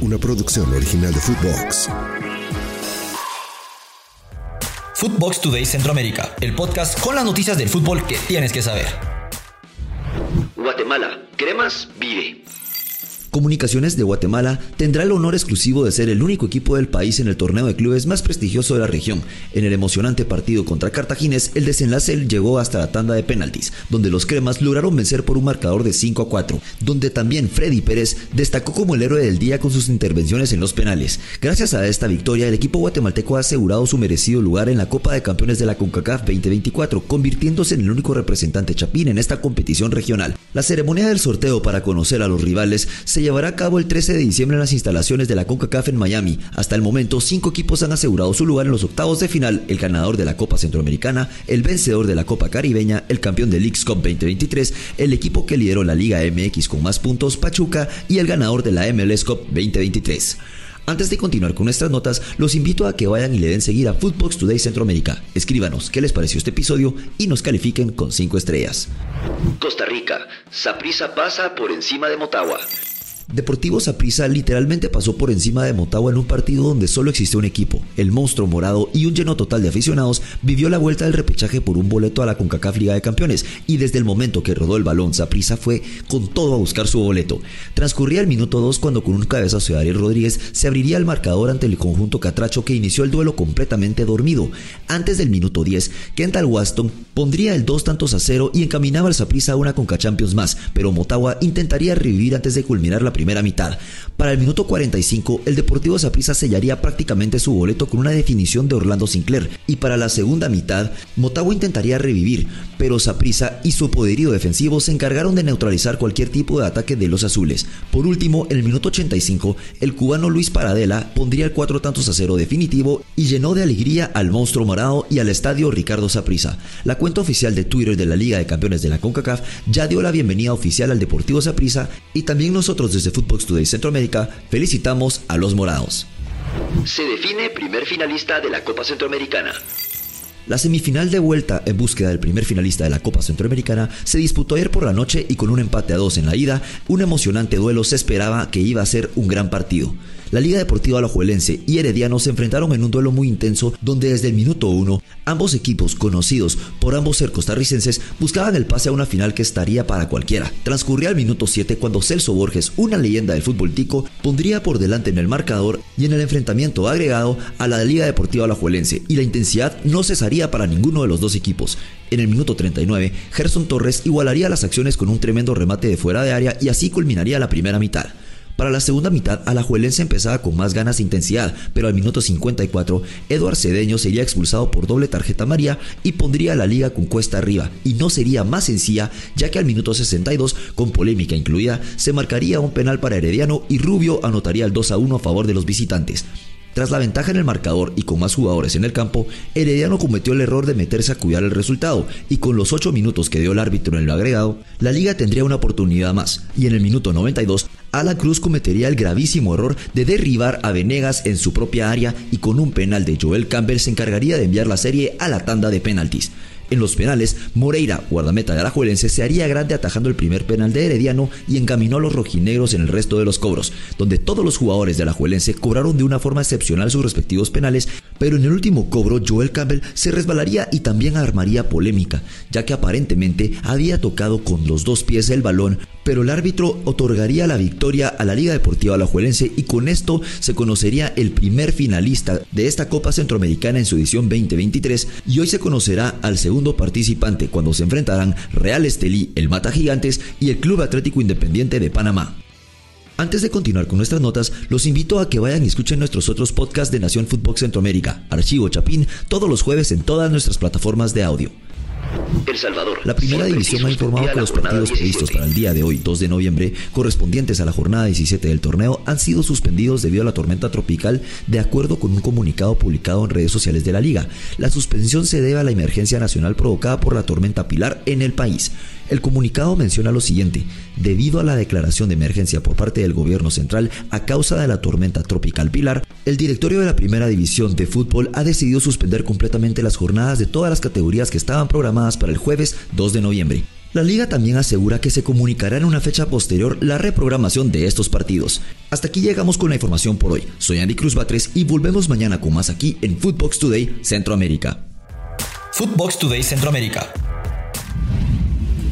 una producción original de Footbox. Footbox Today Centroamérica, el podcast con las noticias del fútbol que tienes que saber. Guatemala, cremas, vive. Comunicaciones de Guatemala tendrá el honor exclusivo de ser el único equipo del país en el torneo de clubes más prestigioso de la región. En el emocionante partido contra Cartagines, el desenlace llegó hasta la tanda de penaltis, donde los cremas lograron vencer por un marcador de 5 a 4, donde también Freddy Pérez destacó como el héroe del día con sus intervenciones en los penales. Gracias a esta victoria, el equipo guatemalteco ha asegurado su merecido lugar en la Copa de Campeones de la CONCACAF 2024, convirtiéndose en el único representante chapín en esta competición regional. La ceremonia del sorteo para conocer a los rivales se llevará a cabo el 13 de diciembre en las instalaciones de la CONCACAF en Miami. Hasta el momento, cinco equipos han asegurado su lugar en los octavos de final, el ganador de la Copa Centroamericana, el vencedor de la Copa Caribeña, el campeón del Leagues Cup 2023, el equipo que lideró la Liga MX con más puntos, Pachuca, y el ganador de la MLS Cup 2023. Antes de continuar con nuestras notas, los invito a que vayan y le den seguir a Footbox Today Centroamérica. Escríbanos qué les pareció este episodio y nos califiquen con 5 estrellas. Costa Rica, Saprisa pasa por encima de Motagua. Deportivo Saprissa literalmente pasó por encima de Motagua en un partido donde solo existía un equipo. El monstruo morado y un lleno total de aficionados vivió la vuelta del repechaje por un boleto a la CONCACAF Liga de Campeones y desde el momento que rodó el balón Saprissa fue con todo a buscar su boleto. Transcurría el minuto 2 cuando con un cabezazo de Ariel Rodríguez se abriría el marcador ante el conjunto catracho que inició el duelo completamente dormido. Antes del minuto 10, Kental Waston pondría el 2 tantos a 0 y encaminaba al Saprissa a una Conca Champions más, pero Motagua intentaría revivir antes de culminar la primera mitad. Para el minuto 45, el Deportivo Saprissa sellaría prácticamente su boleto con una definición de Orlando Sinclair. Y para la segunda mitad, Motagua intentaría revivir, pero Saprissa y su poderío defensivo se encargaron de neutralizar cualquier tipo de ataque de los azules. Por último, en el minuto 85, el cubano Luis Paradela pondría el 4 tantos a 0 definitivo y llenó de alegría al monstruo morado y al estadio Ricardo Saprissa. La cuenta oficial de Twitter de la Liga de Campeones de la CONCACAF ya dio la bienvenida oficial al Deportivo Saprissa y también nosotros desde Footbox Today Centroamérica felicitamos a los morados. Se define primer finalista de la Copa Centroamericana. La semifinal de vuelta en búsqueda del primer finalista de la Copa Centroamericana se disputó ayer por la noche y con un empate a dos en la ida, un emocionante duelo se esperaba que iba a ser un gran partido. La Liga Deportiva Alajuelense y Herediano se enfrentaron en un duelo muy intenso donde desde el minuto 1 ambos equipos conocidos por ambos ser costarricenses buscaban el pase a una final que estaría para cualquiera. Transcurría el minuto 7 cuando Celso Borges, una leyenda del fútbol tico, pondría por delante en el marcador y en el enfrentamiento agregado a la Liga Deportiva Alajuelense y la intensidad no cesaría para ninguno de los dos equipos. En el minuto 39, Gerson Torres igualaría las acciones con un tremendo remate de fuera de área y así culminaría la primera mitad. Para la segunda mitad, Alajuelense empezaba con más ganas e intensidad, pero al minuto 54, Eduard Cedeño sería expulsado por doble tarjeta amarilla y pondría la liga con cuesta arriba, y no sería más sencilla, ya que al minuto 62, con polémica incluida, se marcaría un penal para Herediano y Rubio anotaría el 2 a 1 a favor de los visitantes. Tras la ventaja en el marcador y con más jugadores en el campo, Herediano cometió el error de meterse a cuidar el resultado y con los 8 minutos que dio el árbitro en el agregado, la liga tendría una oportunidad más y en el minuto 92 Ala Cruz cometería el gravísimo error de derribar a Venegas en su propia área y con un penal de Joel Campbell se encargaría de enviar la serie a la tanda de penaltis. En los penales, Moreira, guardameta de Alajuelense, se haría grande atajando el primer penal de Herediano y encaminó a los rojinegros en el resto de los cobros, donde todos los jugadores de Alajuelense cobraron de una forma excepcional sus respectivos penales, pero en el último cobro Joel Campbell se resbalaría y también armaría polémica, ya que aparentemente había tocado con los dos pies el balón, pero el árbitro otorgaría la victoria a la Liga Deportiva Alajuelense y con esto se conocería el primer finalista de esta Copa Centroamericana en su edición 2023 y hoy se conocerá al segundo participante cuando se enfrentarán Real Estelí, el Mata Gigantes y el Club Atlético Independiente de Panamá. Antes de continuar con nuestras notas, los invito a que vayan y escuchen nuestros otros podcasts de Nación Fútbol Centroamérica, Archivo Chapín, todos los jueves en todas nuestras plataformas de audio. El Salvador. La primera división ha informado que los partidos previstos para el día de hoy, 2 de noviembre, correspondientes a la jornada 17 del torneo, han sido suspendidos debido a la tormenta tropical, de acuerdo con un comunicado publicado en redes sociales de la liga. La suspensión se debe a la emergencia nacional provocada por la tormenta Pilar en el país. El comunicado menciona lo siguiente, debido a la declaración de emergencia por parte del gobierno central a causa de la tormenta tropical Pilar, el directorio de la primera división de fútbol ha decidido suspender completamente las jornadas de todas las categorías que estaban programadas para el jueves 2 de noviembre. La liga también asegura que se comunicará en una fecha posterior la reprogramación de estos partidos. Hasta aquí llegamos con la información por hoy. Soy Andy Cruz Batres y volvemos mañana con más aquí en Footbox Today Centroamérica. Footbox Today Centroamérica.